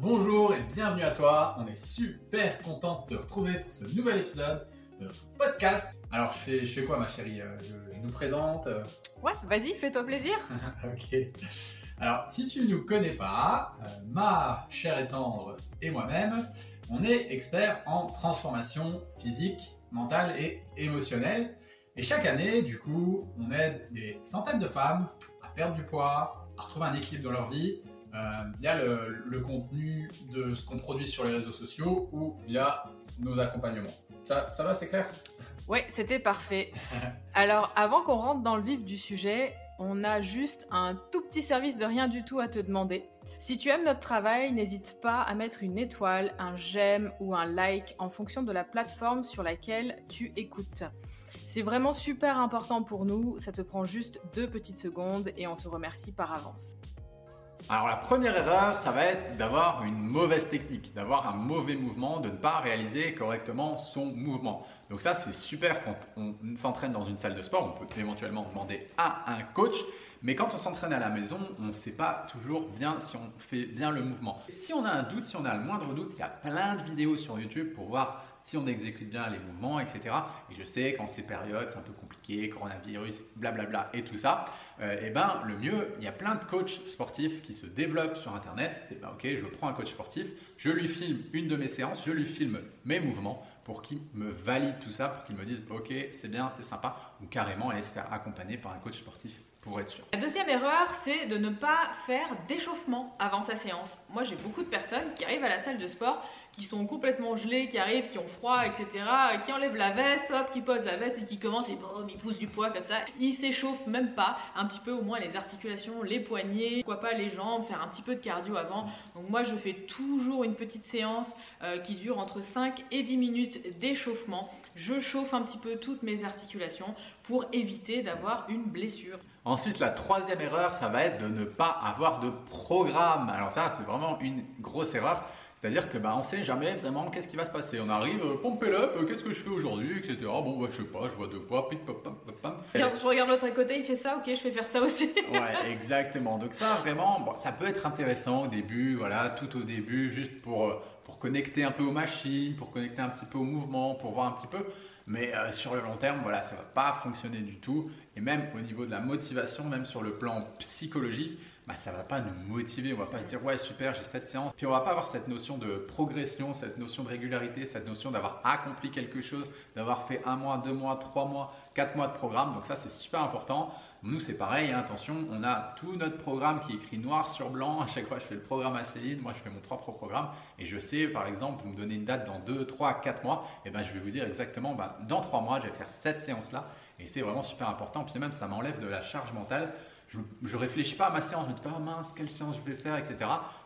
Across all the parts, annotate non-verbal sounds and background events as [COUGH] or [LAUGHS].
bonjour et bienvenue à toi. On est super content de te retrouver pour ce nouvel épisode de notre podcast. Alors, je fais, je fais quoi, ma chérie? Euh, je, je nous présente. euh, Ouais, vas-y, fais-toi plaisir. [LAUGHS] ok. Alors, si tu ne nous connais pas, euh, ma chère et tendre et moi-même, on est experts en transformation physique, mentale et émotionnelle. Et chaque année, du coup, on aide des centaines de femmes à perdre du poids, à retrouver un équilibre dans leur vie, via le, le contenu de ce qu'on produit sur les réseaux sociaux ou via nos accompagnements. Ça, ça va, c'est clair? Ouais, c'était parfait. [LAUGHS] Alors, avant qu'on rentre dans le vif du sujet, on a juste un tout petit service de rien du tout à te demander. Si tu aimes notre travail, n'hésite pas à mettre une étoile, un j'aime ou un like en fonction de la plateforme sur laquelle tu écoutes. C'est vraiment super important pour nous, ça te prend juste deux petites secondes et on te remercie par avance. Alors la première erreur, ça va être d'avoir une mauvaise technique, d'avoir un mauvais mouvement, de ne pas réaliser correctement son mouvement. Donc ça c'est super quand on s'entraîne dans une salle de sport, on peut éventuellement demander à un coach, mais quand on s'entraîne à la maison, on ne sait pas toujours bien si on fait bien le mouvement. Si on a un doute, si on a le moindre doute, il y a plein de vidéos sur YouTube pour voir si on exécute bien les mouvements, etc. Et je sais qu'en ces périodes, c'est un peu compliqué, coronavirus, blablabla et tout ça, euh, et ben le mieux, il y a plein de coachs sportifs qui se développent sur Internet. C'est ben, ok, je prends un coach sportif, je lui filme une de mes séances, je lui filme mes mouvements pour qu'il me valide tout ça, pour qu'il me dise ok, c'est bien, c'est sympa, ou carrément aller se faire accompagner par un coach sportif pour être sûr. La deuxième erreur, c'est de ne pas faire d'échauffement avant sa séance. Moi, j'ai beaucoup de personnes qui arrivent à la salle de sport, qui sont complètement gelées, qui arrivent, qui ont froid, etc., qui enlèvent la veste, hop, qui posent la veste et qui commencent et boum, ils poussent du poids comme ça. Ils s'échauffent même pas, un petit peu au moins les articulations, les poignets, pourquoi pas les jambes, faire un petit peu de cardio avant. Donc moi, je fais toujours une petite séance euh, qui dure entre 5 et 10 minutes d'échauffement. Je chauffe un petit peu toutes mes articulations pour éviter d'avoir une blessure. Ensuite, la troisième erreur, ça va être de ne pas avoir de programme. Alors ça, c'est vraiment une grosse erreur. C'est-à-dire que bah, on sait jamais vraiment qu'est-ce qui va se passer. On arrive, euh, pompe up, euh, qu'est-ce que je fais aujourd'hui, etc. Bon, bah, je sais pas, je vois deux poids, pip, pop, pop, pop, pop. Regarde, je regarde l'autre à côté, il fait ça, ok, je vais faire ça aussi. [LAUGHS] Ouais, exactement. Donc ça, vraiment, bon, ça peut être intéressant au début, voilà, tout au début, juste pour, euh, pour connecter un peu aux machines, pour connecter un petit peu au mouvement, pour voir un petit peu. Mais euh, sur le long terme, voilà, ça va pas fonctionner du tout. Et même au niveau de la motivation, même sur le plan psychologique, bah, ça va pas nous motiver. On va pas se dire ouais super, j'ai cette séance. Puis on va pas avoir cette notion de progression, cette notion de régularité, cette notion d'avoir accompli quelque chose, d'avoir fait un mois, deux mois, trois mois, quatre mois de programme. Donc ça c'est super important. Nous c'est pareil, hein, attention, on a tout notre programme qui est écrit noir sur blanc. À chaque fois je fais le programme à Céline, moi je fais mon propre programme et je sais par exemple, vous me donnez une date dans 2, 3, 4 mois, et ben je vais vous dire exactement, bah, dans 3 mois je vais faire cette séance là et c'est vraiment super important. Puis même ça m'enlève de la charge mentale. Je, je réfléchis pas à ma séance, je me dis pas oh mince quelle séance je vais faire, etc.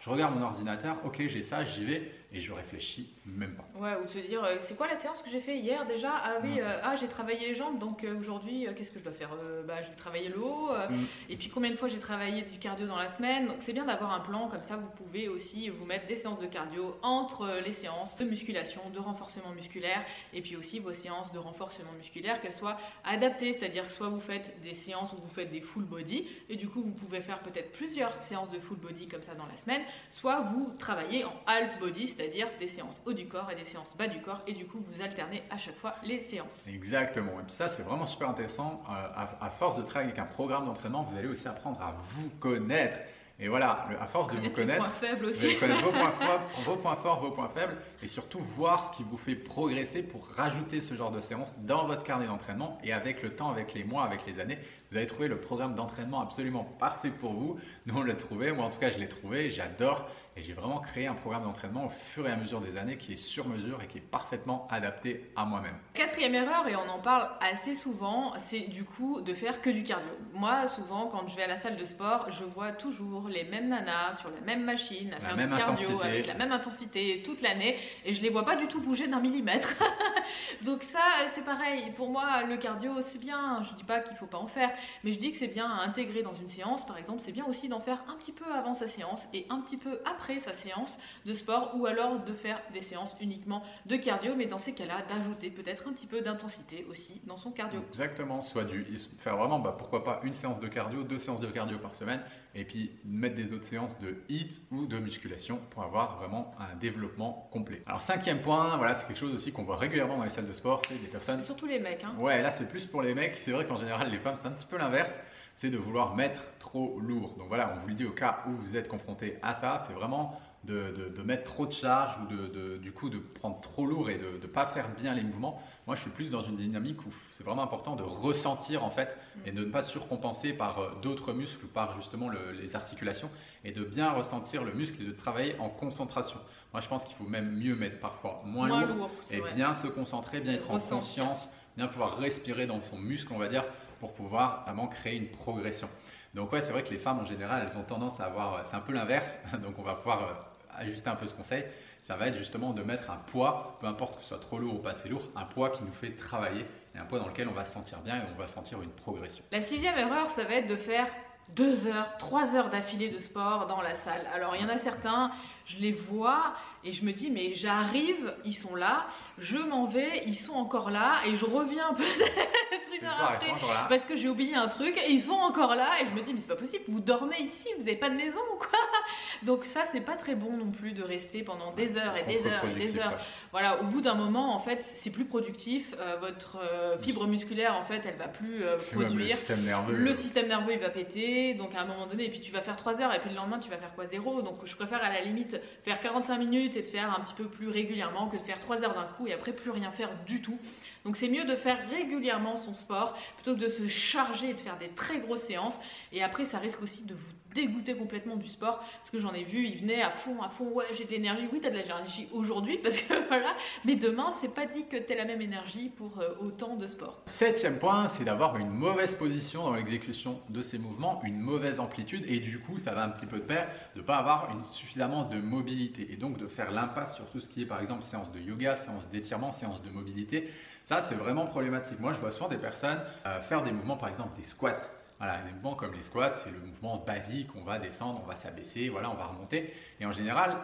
Je regarde mon ordinateur, ok j'ai ça, j'y vais et je réfléchis même pas. Ouais, ou se dire, euh, c'est quoi la séance que j'ai fait hier déjà? Ah oui, euh, ah j'ai travaillé les jambes, donc euh, aujourd'hui, euh, qu'est-ce que je dois faire? Bah, je vais travailler le haut. Mm. Et puis combien de fois j'ai travaillé du cardio dans la semaine? Donc c'est bien d'avoir un plan, comme ça vous pouvez aussi vous mettre des séances de cardio entre les séances de musculation, de renforcement musculaire, et puis aussi vos séances de renforcement musculaire, qu'elles soient adaptées, c'est-à-dire soit vous faites des séances où vous faites des full body, et du coup vous pouvez faire peut-être plusieurs séances de full body comme ça dans la semaine, soit vous travaillez en half body, c'est-à-dire des séances haut du corps et des séances bas du corps, et du coup vous alternez à chaque fois les séances. Exactement. Et puis ça, c'est vraiment super intéressant. Euh, à, force de travailler avec un programme d'entraînement, vous allez aussi apprendre à vous connaître. Et voilà, à force de vous Connaître vous allez connaître vos points, [LAUGHS] forts, vos points forts, vos points faibles, et surtout voir ce qui vous fait progresser pour rajouter ce genre de séance dans votre carnet d'entraînement. Et avec le temps, avec les mois, avec les années, vous allez trouver le programme d'entraînement absolument parfait pour vous. Nous, on l'a trouvé. Moi, en tout cas, je l'ai trouvé. J'adore. Et j'ai vraiment créé un programme d'entraînement au fur et à mesure des années qui est sur mesure et qui est parfaitement adapté à moi-même. Quatrième erreur, et on en parle assez souvent, c'est du coup de faire que du cardio. Moi, souvent, quand je vais à la salle de sport, je vois toujours les mêmes nanas sur la même machine, à La faire même du cardio intensité. avec la même intensité toute l'année, et je les vois pas du tout bouger d'un millimètre. [LAUGHS] Donc ça, c'est pareil. Pour moi, le cardio, c'est bien. Je dis pas qu'il faut pas en faire, mais je dis que c'est bien à intégrer dans une séance. Par exemple, c'est bien aussi d'en faire un petit peu avant sa séance et un petit peu après après sa séance de sport ou alors de faire des séances uniquement de cardio, mais dans ces cas-là, d'ajouter peut-être un petit peu d'intensité aussi dans son cardio. Exactement, soit du faire vraiment, bah, pourquoi pas une séance de cardio, deux séances de cardio par semaine, et puis mettre des autres séances de HIIT ou de musculation pour avoir vraiment un développement complet. Alors cinquième point, voilà, c'est quelque chose aussi qu'on voit régulièrement dans les salles de sport, c'est des personnes. Surtout les mecs. Hein. Ouais, là c'est plus pour les mecs. C'est vrai qu'en général les femmes c'est un petit peu l'inverse, c'est de vouloir mettre trop lourd. Donc voilà, on vous le dit au cas où vous êtes confronté à ça, c'est vraiment de, mettre trop de charge ou de, du coup de prendre trop lourd et de ne pas faire bien les mouvements. Moi, je suis plus dans une dynamique où c'est vraiment important de ressentir en fait et de ne pas surcompenser par euh, d'autres muscles ou par justement les articulations et de bien ressentir le muscle et de travailler en concentration. Moi, je pense qu'il faut même mieux mettre parfois moins, lourd, et bien se concentrer, bien être en conscience, bien pouvoir respirer dans son muscle, on va dire, pour pouvoir vraiment créer une progression. Donc ouais, c'est vrai que les femmes en général, elles ont tendance à avoir, c'est un peu l'inverse, [LAUGHS] donc on va pouvoir euh, ajuster un peu ce conseil, ça va être justement de mettre un poids, peu importe que ce soit trop lourd ou pas assez lourd, un poids qui nous fait travailler et un poids dans lequel on va se sentir bien et on va sentir une progression. La sixième erreur, ça va être de faire deux heures, trois heures d'affilée de sport dans la salle. Alors il y en a certains, je les vois et je me dis mais j'arrive, ils sont là, je m'en vais, ils sont encore là et je reviens peut-être une heure après parce que j'ai oublié un truc et ils sont encore là et je me dis mais c'est pas possible, vous dormez ici, vous n'avez pas de maison ou quoi? [LAUGHS] Donc ça c'est pas très bon non plus de rester pendant des heures et des heures et des heures. Voilà, au bout d'un moment en fait c'est plus productif, euh, votre euh, fibre musculaire en fait elle va plus euh, produire, le système nerveux, le système nerveux il va péter, donc à un moment donné et puis tu vas faire trois heures et puis le lendemain tu vas faire quoi? Zéro, donc je préfère à la limite faire 45 minutes et de faire un petit peu plus régulièrement que de faire 3 heures d'un coup et après plus rien faire du tout. Donc c'est mieux de faire régulièrement son sport plutôt que de se charger et de faire des très grosses séances. Et après, ça risque aussi de vous dégoûter complètement du sport parce que j'en ai vu, il venait à fond, à fond, ouais, j'ai de l'énergie. Oui, t'as de l'énergie aujourd'hui parce que [LAUGHS] voilà, mais demain, c'est pas dit que t'aies la même énergie pour euh, autant de sport. Septième point, c'est d'avoir une mauvaise position dans l'exécution de ces mouvements, une mauvaise amplitude et du coup, ça va un petit peu de pair de pas avoir suffisamment de mobilité et donc de faire l'impasse sur tout ce qui est par exemple séance de yoga, séance d'étirement, séance de mobilité ça, c'est vraiment problématique. Moi, je vois souvent des personnes euh, faire des mouvements, par exemple des squats. Voilà, des mouvements comme les squats, c'est le mouvement basique, on va descendre, on va s'abaisser, voilà, on va remonter. Et en général,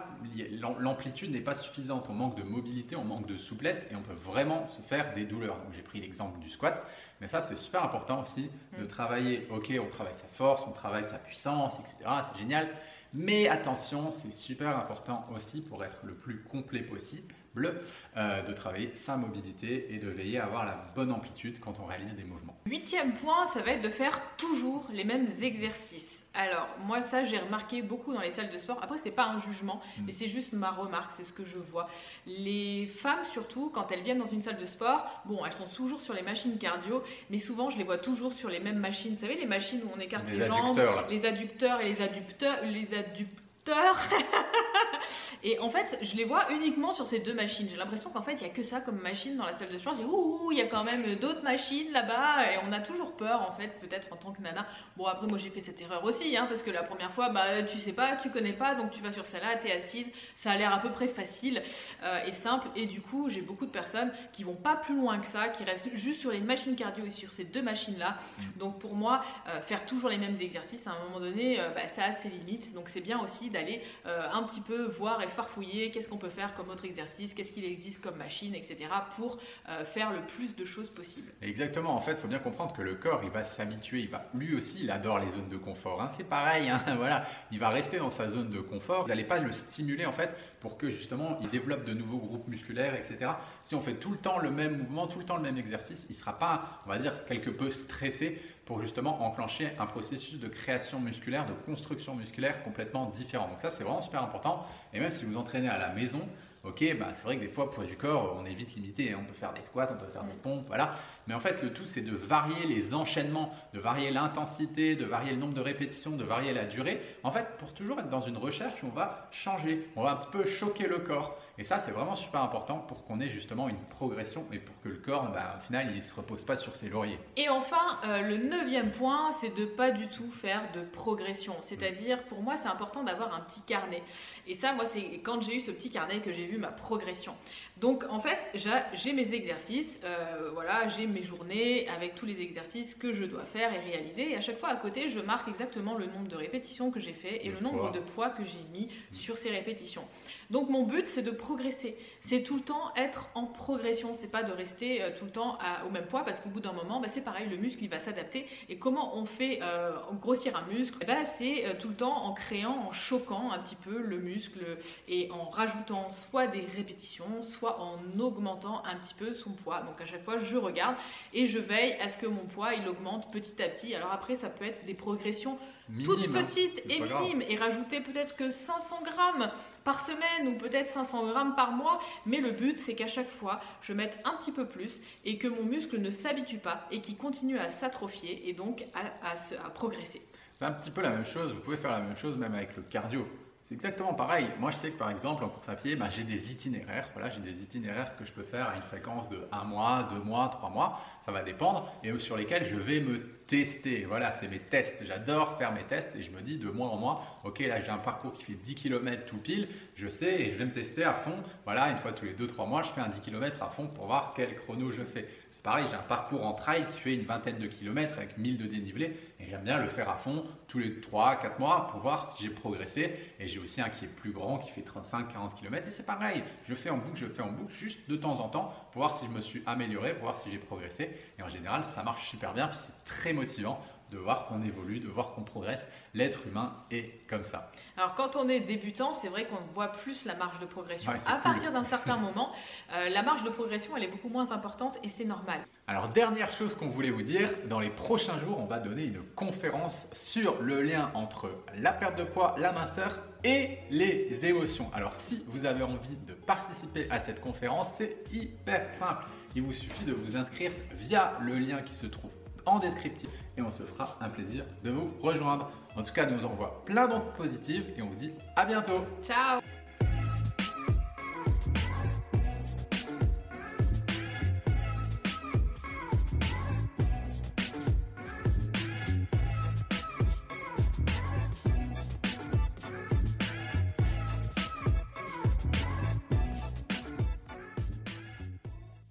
l'amplitude n'est pas suffisante, on manque de mobilité, on manque de souplesse et on peut vraiment se faire des douleurs. Donc j'ai pris l'exemple du squat, mais ça c'est super important aussi de mm. travailler, ok, on travaille sa force, on travaille sa puissance, etc. C'est génial. Mais attention, c'est super important aussi pour être le plus complet possible euh, de travailler sa mobilité et de veiller à avoir la bonne amplitude quand on réalise des mouvements. Huitième point, ça va être de faire toujours les mêmes exercices. Alors, moi, ça, j'ai remarqué beaucoup dans les salles de sport. Après, c'est pas un jugement, mm. mais c'est juste ma remarque, c'est ce que je vois. Les femmes, surtout, quand elles viennent dans une salle de sport, bon, elles sont toujours sur les machines cardio, mais souvent, je les vois toujours sur les mêmes machines. Vous savez, les machines où on écarte les, jambes, les adducteurs et les adducteurs, les adducteurs. [LAUGHS] Et en fait, je les vois uniquement sur ces deux machines. J'ai l'impression qu'en fait, il n'y a que ça comme machine dans la salle de dis, ouh, il y a quand même d'autres machines là-bas. Et on a toujours peur, en fait, peut-être en tant que nana. Bon, après, moi, j'ai fait cette erreur aussi, hein, parce que la première fois, bah, tu sais pas, tu connais pas, donc tu vas sur celle-là, tu es assise. Ça a l'air à peu près facile euh, et simple. Et du coup, j'ai beaucoup de personnes qui vont pas plus loin que ça, qui restent juste sur les machines cardio et sur ces deux machines-là. Mm. Donc, pour moi, euh, faire toujours les mêmes exercices, à un moment donné, euh, bah, ça a ses limites. Donc, c'est bien aussi d'aller un petit peu voir et farfouiller qu'est-ce qu'on peut faire comme autre exercice, qu'est-ce qu'il existe comme machine, etc. pour euh, faire le plus de choses possible. Exactement, en fait, il faut bien comprendre que le corps, il va s'habituer, il va, lui aussi, il adore les zones de confort. Hein. C'est pareil, hein. [LAUGHS] voilà, il va rester dans sa zone de confort. Vous n'allez pas le stimuler, en fait, pour que justement il développe de nouveaux groupes musculaires, etc. Si on fait tout le temps le même mouvement, tout le temps le même exercice, il ne sera pas, on va dire, quelque peu stressé pour justement enclencher un processus de création musculaire, de construction musculaire complètement différent. Donc ça, c'est vraiment super important. Et même si vous entraînez à la maison, ok, bah, c'est vrai que des fois, poids du corps, on est vite limité. On peut faire des squats, on peut faire des pompes, voilà. Mais en fait, le tout, c'est de varier les enchaînements, de varier l'intensité, de varier le nombre de répétitions, de varier la durée. En fait, pour toujours être dans une recherche on va changer, on va un petit peu choquer le corps. Et ça, c'est vraiment super important pour qu'on ait justement une progression et pour que le corps, bah, au final, il ne se repose pas sur ses lauriers. Et enfin, euh, le neuvième point, c'est de pas du tout faire de progression. C'est-à-dire, pour moi, c'est important d'avoir un petit carnet. Et ça, moi, c'est quand j'ai eu ce petit carnet que j'ai vu vu ma progression. Donc en fait, j'ai mes exercices, euh, voilà, j'ai mes journées avec tous les exercices que je dois faire et réaliser. Et à chaque fois à côté, je marque exactement le nombre de répétitions que j'ai fait et le, nombre de poids que j'ai mis mmh. sur ces répétitions. Donc mon but, c'est de progresser. C'est tout le temps être en progression. C'est pas de rester euh, tout le temps au même poids parce qu'au bout d'un moment, bah, c'est pareil, le muscle il va s'adapter. Et comment on fait euh, grossir un muscle? Bah, C'est tout le temps en créant, en choquant un petit peu le muscle et en rajoutant soit des répétitions, soit en augmentant un petit peu son poids. Donc à chaque fois, je regarde et je veille à ce que mon poids il augmente petit à petit. Alors après, ça peut être des progressions toutes hein. petites et minimes et rajouter peut-être que 500 grammes par semaine ou peut-être 500 grammes par mois, mais le but c'est qu'à chaque fois je mette un petit peu plus et que mon muscle ne s'habitue pas et qu'il continue à s'atrophier et donc à, progresser. C'est un petit peu la même chose, vous pouvez faire la même chose même avec le cardio. C'est exactement pareil. Moi, je sais que par exemple, en course à pied, ben, j'ai des itinéraires. Voilà, j'ai des itinéraires que je peux faire à une fréquence de 1 mois, 2 mois, 3 mois. Ça va dépendre. Et sur lesquels je vais me tester. Voilà, c'est mes tests. J'adore faire mes tests et je me dis de mois en mois, ok, là j'ai un parcours qui fait 10 km tout pile. Je sais et je vais me tester à fond. Voilà, une fois tous les 2-3 mois, je fais un 10 km à fond pour voir quel chrono je fais. Pareil, j'ai un parcours en trail qui fait une vingtaine de kilomètres avec 1000 de dénivelé et j'aime bien le faire à fond tous les 3-4 mois pour voir si j'ai progressé. Et j'ai aussi un qui est plus grand qui fait 35-40 km et c'est pareil, je fais en boucle, je fais en boucle juste de temps en temps pour voir si je me suis amélioré, pour voir si j'ai progressé. Et en général, ça marche super bien, c'est très motivant de voir qu'on évolue, de voir qu'on progresse. L'être humain est comme ça. Alors quand on est débutant, c'est vrai qu'on voit plus la marge de progression. à partir d'un certain [LAUGHS] moment, euh, la marge de progression, elle est beaucoup moins importante et c'est normal. Alors dernière chose qu'on voulait vous dire, dans les prochains jours, on va donner une conférence sur le lien entre la perte de poids, la minceur et les émotions. Alors si vous avez envie de participer à cette conférence, c'est hyper simple. Il vous suffit de vous inscrire via le lien qui se trouve en descriptif et on se fera un plaisir de vous rejoindre. En tout cas, nous envoie plein d'ondes positives et on vous dit à bientôt. Ciao